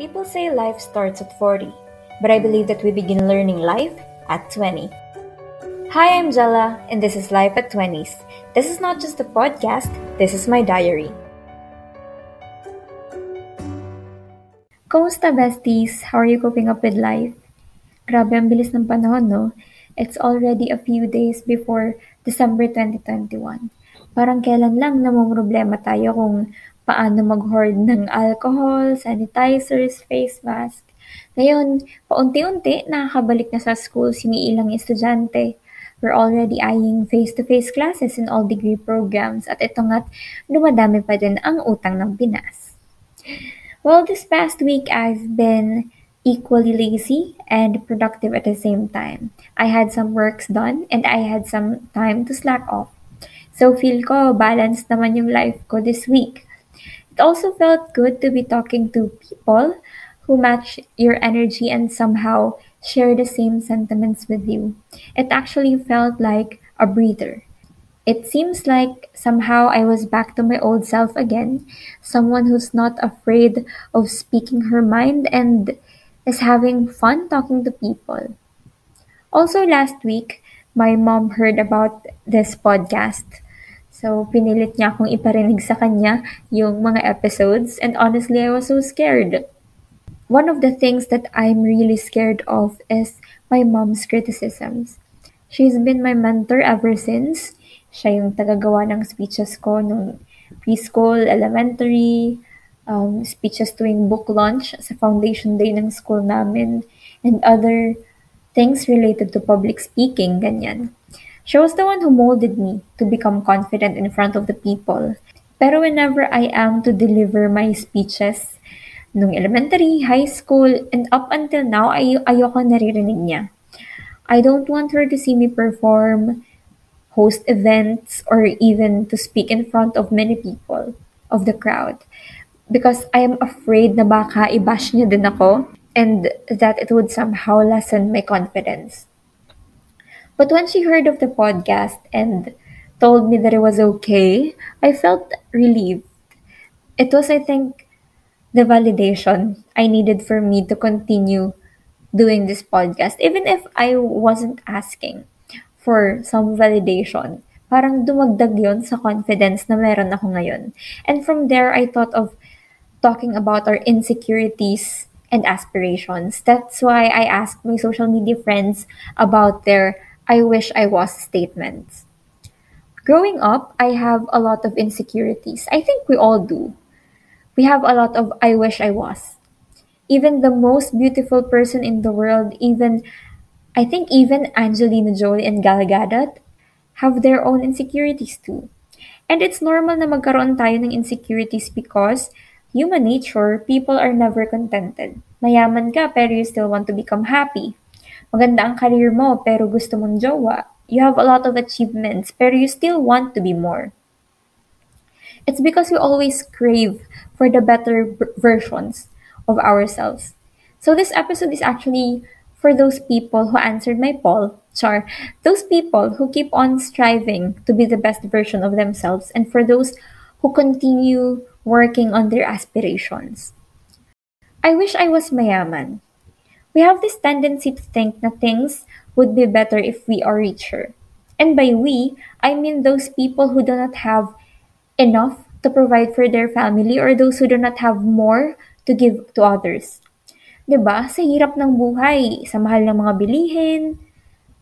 People say life starts at 40, but I believe that we begin learning life at 20. Hi, I'm Jella, and this is Life at 20s. This is not just a podcast, this is my diary. Kumusta besties? How are you coping up with life? Grabe, ang bilis ng panahon, no? It's already a few days before December 2021. Parang kailan lang namumroblema tayo kung paano mag-hoard ng alcohol, sanitizers, face mask. Ngayon, paunti-unti nakakabalik na sa schools yung ilang estudyante. We're already eyeing face-to-face classes in all degree programs at ito nga't dumadami pa din ang utang ng Pinas. Well, this past week I've been equally lazy and productive at the same time. I had some works done and I had some time to slack off. So feel ko balanced naman yung life ko this week. It also felt good to be talking to people who match your energy and somehow share the same sentiments with you. It actually felt like a breather. It seems like somehow I was back to my old self again, someone who's not afraid of speaking her mind and is having fun talking to people. Also, last week, my mom heard about this podcast. So, pinilit niya akong iparinig sa kanya yung mga episodes and honestly, I was so scared. One of the things that I'm really scared of is my mom's criticisms. She's been my mentor ever since. Siya yung tagagawa ng speeches ko nung preschool, elementary, um, speeches tuwing book launch sa foundation day ng school namin, and other things related to public speaking, ganyan. She was the one who molded me to become confident in front of the people. Pero whenever I am to deliver my speeches, nung elementary, high school, and up until now, ay ayoko naririnig niya. I don't want her to see me perform, host events, or even to speak in front of many people, of the crowd. Because I am afraid na baka i-bash niya din ako and that it would somehow lessen my confidence. But when she heard of the podcast and told me that it was okay, I felt relieved. It was, I think, the validation I needed for me to continue doing this podcast, even if I wasn't asking for some validation. Parang dumagdag yon sa confidence na meron ako ngayon. And from there, I thought of talking about our insecurities and aspirations. That's why I asked my social media friends about their I wish I was statements. Growing up, I have a lot of insecurities. I think we all do. We have a lot of I wish I was. Even the most beautiful person in the world, even I think even Angelina Jolie and Gal Gadot have their own insecurities too. And it's normal na magkaroon tayo ng insecurities because human nature, people are never contented. Mayaman ka pero you still want to become happy. Maganda ang career mo pero gusto mong jowa. You have a lot of achievements pero you still want to be more. It's because we always crave for the better versions of ourselves. So this episode is actually for those people who answered my poll, char, those people who keep on striving to be the best version of themselves and for those who continue working on their aspirations. I wish I was mayaman. We have this tendency to think that things would be better if we are richer. And by we, I mean those people who do not have enough to provide for their family or those who do not have more to give to others. 'Di ba? Sa hirap ng buhay, sa mahal ng mga bilihin,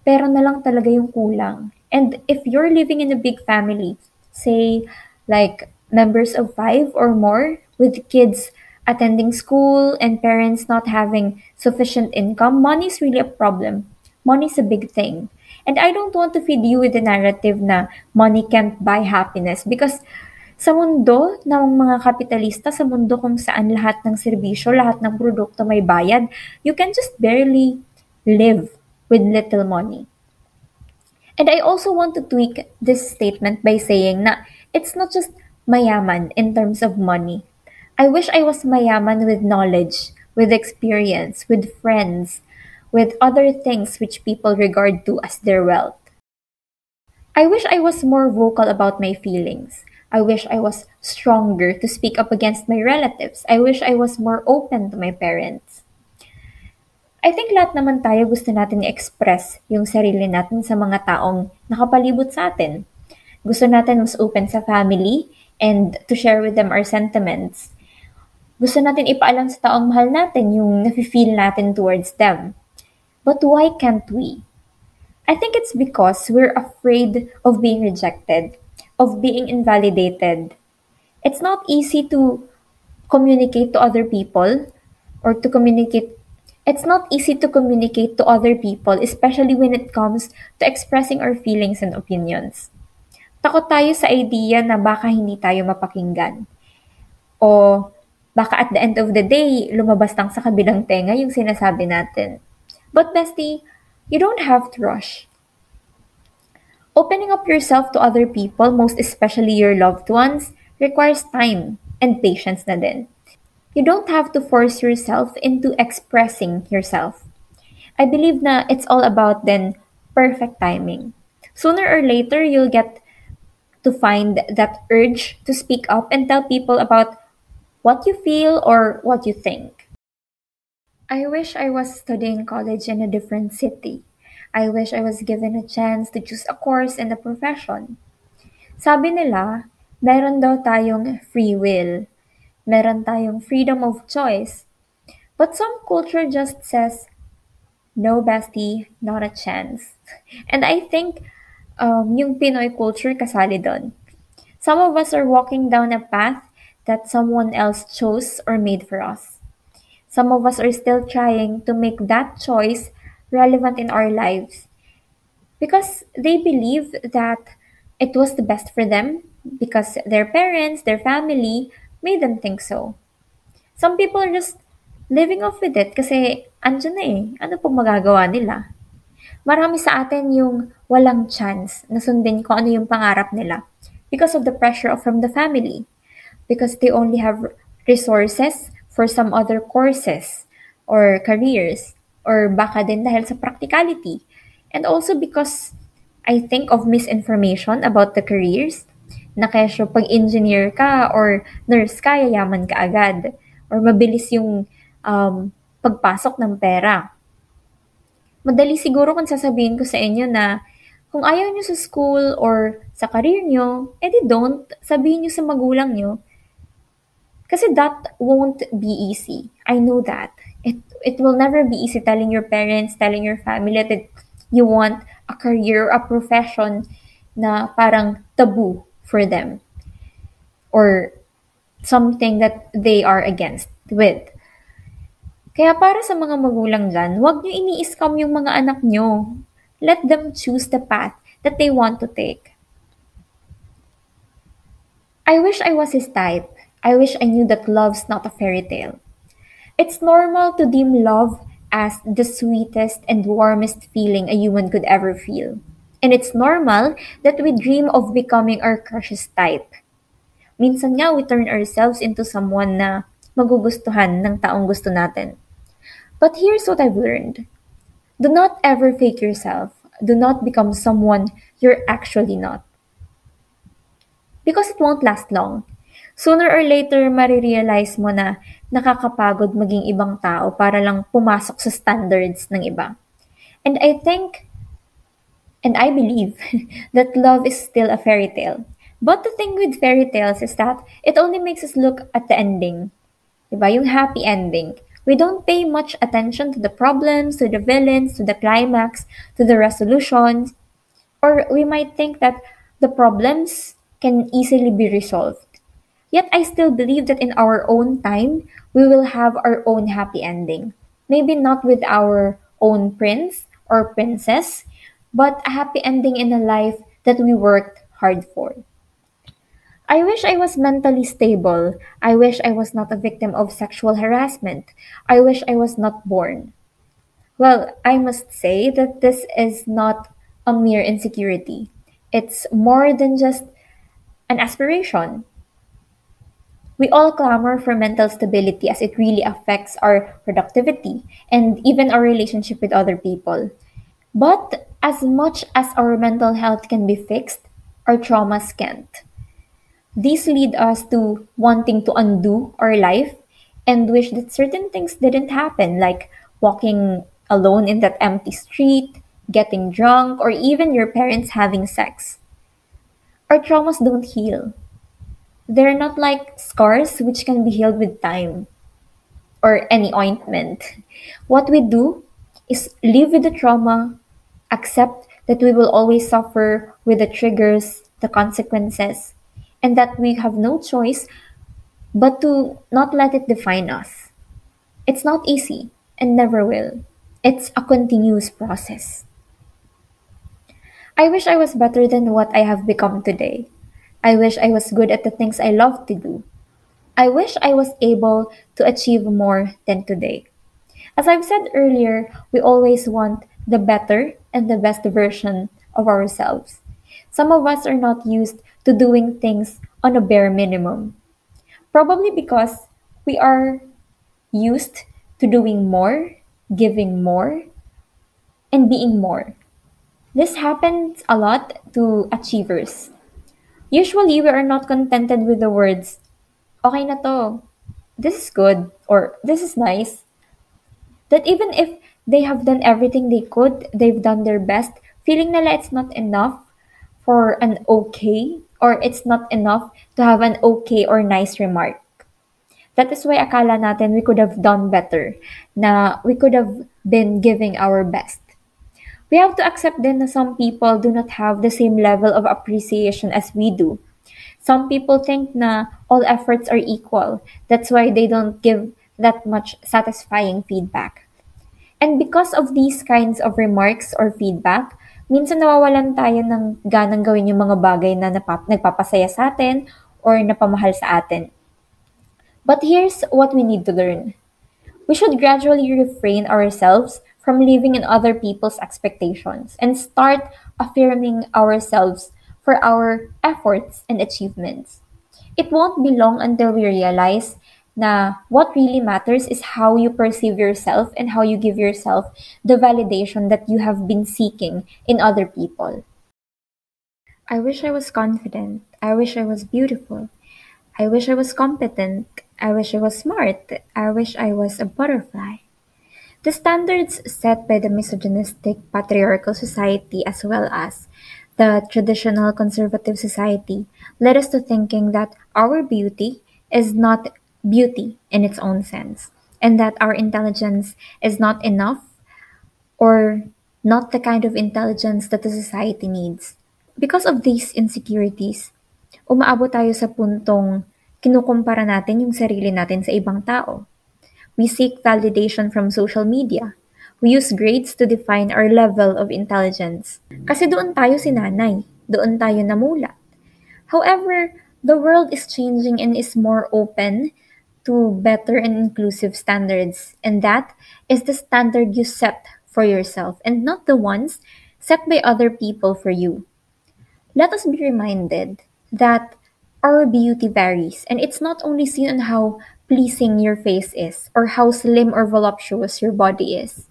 pera na lang talaga yung kulang. And if you're living in a big family, say like members of five or more with kids attending school and parents not having sufficient income, money is really a problem. Money is a big thing. And I don't want to feed you with the narrative na money can't buy happiness because sa mundo ng mga kapitalista, sa mundo kung saan lahat ng serbisyo, lahat ng produkto may bayad, you can just barely live with little money. And I also want to tweak this statement by saying na it's not just mayaman in terms of money. I wish I was mayaman with knowledge, with experience, with friends, with other things which people regard to as their wealth. I wish I was more vocal about my feelings. I wish I was stronger to speak up against my relatives. I wish I was more open to my parents. I think lahat naman tayo gusto natin i-express yung sarili natin sa mga taong nakapalibot sa atin. Gusto natin mas open sa family and to share with them our sentiments. Gusto natin ipaalam sa taong mahal natin yung nafe-feel natin towards them. But why can't we? I think it's because we're afraid of being rejected, of being invalidated. It's not easy to communicate to other people or to communicate it's not easy to communicate to other people, especially when it comes to expressing our feelings and opinions. Takot tayo sa idea na baka hindi tayo mapakinggan. O baka at the end of the day, lumabas lang sa kabilang tenga yung sinasabi natin. But bestie, you don't have to rush. Opening up yourself to other people, most especially your loved ones, requires time and patience na din. You don't have to force yourself into expressing yourself. I believe na it's all about then perfect timing. Sooner or later, you'll get to find that urge to speak up and tell people about what you feel or what you think. I wish I was studying college in a different city. I wish I was given a chance to choose a course and a profession. Sabi nila, meron daw tayong free will. Meron tayong freedom of choice. But some culture just says, no bestie, not a chance. And I think um, yung Pinoy culture kasali doon. Some of us are walking down a path that someone else chose or made for us. Some of us are still trying to make that choice relevant in our lives because they believe that it was the best for them because their parents, their family made them think so. Some people are just living off with it kasi andyan na eh. Ano pong magagawa nila? Marami sa atin yung walang chance na sundin kung ano yung pangarap nila because of the pressure from the family. Because they only have resources for some other courses or careers or baka din dahil sa practicality. And also because I think of misinformation about the careers na kaya pag engineer ka or nurse ka, yayaman ka agad. Or mabilis yung um, pagpasok ng pera. Madali siguro kung sasabihin ko sa inyo na kung ayaw nyo sa school or sa career nyo, edi don't. Sabihin nyo sa magulang nyo. Kasi that won't be easy. I know that. It, it will never be easy telling your parents, telling your family that you want a career, a profession na parang taboo for them or something that they are against with. Kaya para sa mga magulang dyan, huwag nyo ini-scam yung mga anak nyo. Let them choose the path that they want to take. I wish I was his type. I wish I knew that love's not a fairy tale. It's normal to deem love as the sweetest and warmest feeling a human could ever feel. And it's normal that we dream of becoming our crush's type. Minsan nga, we turn ourselves into someone na magugustuhan ng taong gusto natin. But here's what I've learned. Do not ever fake yourself. Do not become someone you're actually not. Because it won't last long. Sooner or later, marirealize mo na nakakapagod maging ibang tao para lang pumasok sa standards ng iba. And I think and I believe that love is still a fairy tale. But the thing with fairy tales is that it only makes us look at the ending. Diba? Yung happy ending. We don't pay much attention to the problems, to the villains, to the climax, to the resolutions. Or we might think that the problems can easily be resolved. Yet I still believe that in our own time, we will have our own happy ending. Maybe not with our own prince or princess, but a happy ending in a life that we worked hard for. I wish I was mentally stable. I wish I was not a victim of sexual harassment. I wish I was not born. Well, I must say that this is not a mere insecurity. It's more than just an aspiration. We all clamor for mental stability as it really affects our productivity and even our relationship with other people. But as much as our mental health can be fixed, our traumas can't. These lead us to wanting to undo our life and wish that certain things didn't happen, like walking alone in that empty street, getting drunk, or even your parents having sex. Our traumas don't heal. They're not like scars which can be healed with time or any ointment. What we do is live with the trauma, accept that we will always suffer with the triggers, the consequences, and that we have no choice but to not let it define us. It's not easy and never will. It's a continuous process. I wish I was better than what I have become today. I wish I was good at the things I love to do. I wish I was able to achieve more than today. As I've said earlier, we always want the better and the best version of ourselves. Some of us are not used to doing things on a bare minimum. Probably because we are used to doing more, giving more, and being more. This happens a lot to achievers. Usually, we are not contented with the words, okay na to, this is good, or this is nice. That even if they have done everything they could, they've done their best, feeling nila it's not enough for an okay, or it's not enough to have an okay or nice remark. That is why akala natin we could have done better, na we could have been giving our best. We have to accept then that some people do not have the same level of appreciation as we do. Some people think na all efforts are equal. That's why they don't give that much satisfying feedback. And because of these kinds of remarks or feedback, minsan nawawalan tayo ng ganang gawin yung mga bagay na napap- nagpapasaya sa atin or napamahal sa atin. But here's what we need to learn. We should gradually refrain ourselves from living in other people's expectations and start affirming ourselves for our efforts and achievements. It won't be long until we realize na what really matters is how you perceive yourself and how you give yourself the validation that you have been seeking in other people. I wish I was confident. I wish I was beautiful. I wish I was competent. I wish I was smart. I wish I was a butterfly. The standards set by the misogynistic patriarchal society as well as the traditional conservative society led us to thinking that our beauty is not beauty in its own sense, and that our intelligence is not enough or not the kind of intelligence that the society needs. Because of these insecurities, umaabot tayo sa puntong kinukumpara natin yung sarili natin sa ibang tao. We seek validation from social media. We use grades to define our level of intelligence. Kasi doon tayo sinanay. Doon tayo namulat. However, the world is changing and is more open to better and inclusive standards. And that is the standard you set for yourself and not the ones set by other people for you. Let us be reminded that our beauty varies and it's not only seen on how pleasing your face is or how slim or voluptuous your body is.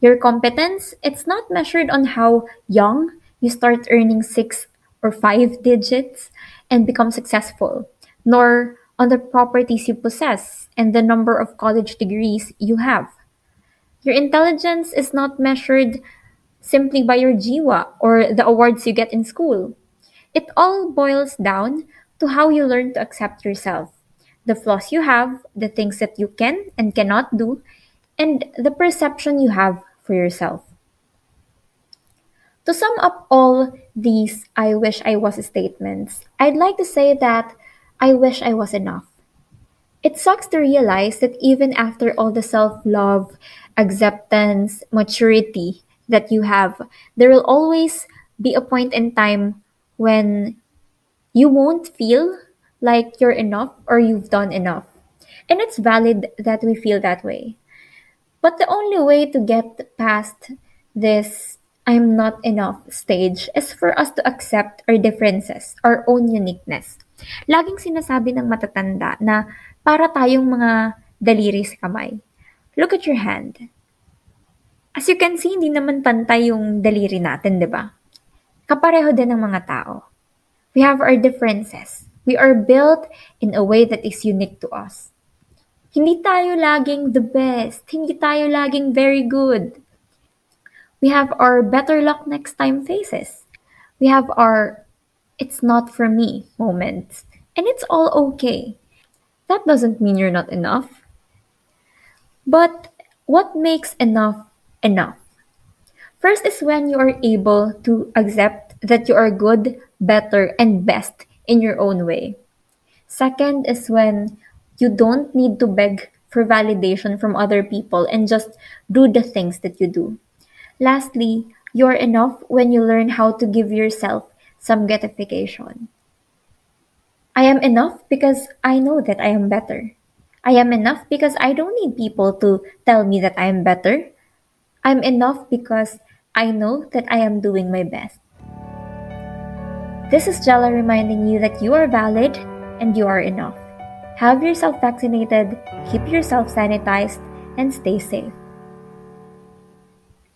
Your competence, it's not measured on how young you start earning six or five digits and become successful, nor on the properties you possess and the number of college degrees you have. Your intelligence is not measured simply by your jiwa or the awards you get in school. It all boils down to how you learn to accept yourself the flaws you have, the things that you can and cannot do, and the perception you have for yourself. To sum up all these I wish I was statements, I'd like to say that I wish I was enough. It sucks to realize that even after all the self love, acceptance, maturity that you have, there will always be a point in time when you won't feel like you're enough or you've done enough. And it's valid that we feel that way. But the only way to get past this I'm not enough stage is for us to accept our differences, our own uniqueness. Laging sinasabi ng matatanda na para tayong mga daliri sa kamay. Look at your hand. As you can see, hindi naman pantay yung daliri natin, di ba? Kapareho din ng mga tao. We have our differences. We are built in a way that is unique to us. Hindi tayo laging the best. Hindi tayo laging very good. We have our better luck next time faces. We have our it's not for me moments. And it's all okay. That doesn't mean you're not enough. But what makes enough enough? First is when you are able to accept that you are good, better, and best in your own way. Second is when you don't need to beg for validation from other people and just do the things that you do. Lastly, you're enough when you learn how to give yourself some gratification. I am enough because I know that I am better. I am enough because I don't need people to tell me that I am better. I'm enough because I know that I am doing my best. This is Jella reminding you that you are valid and you are enough. Have yourself vaccinated, keep yourself sanitized, and stay safe.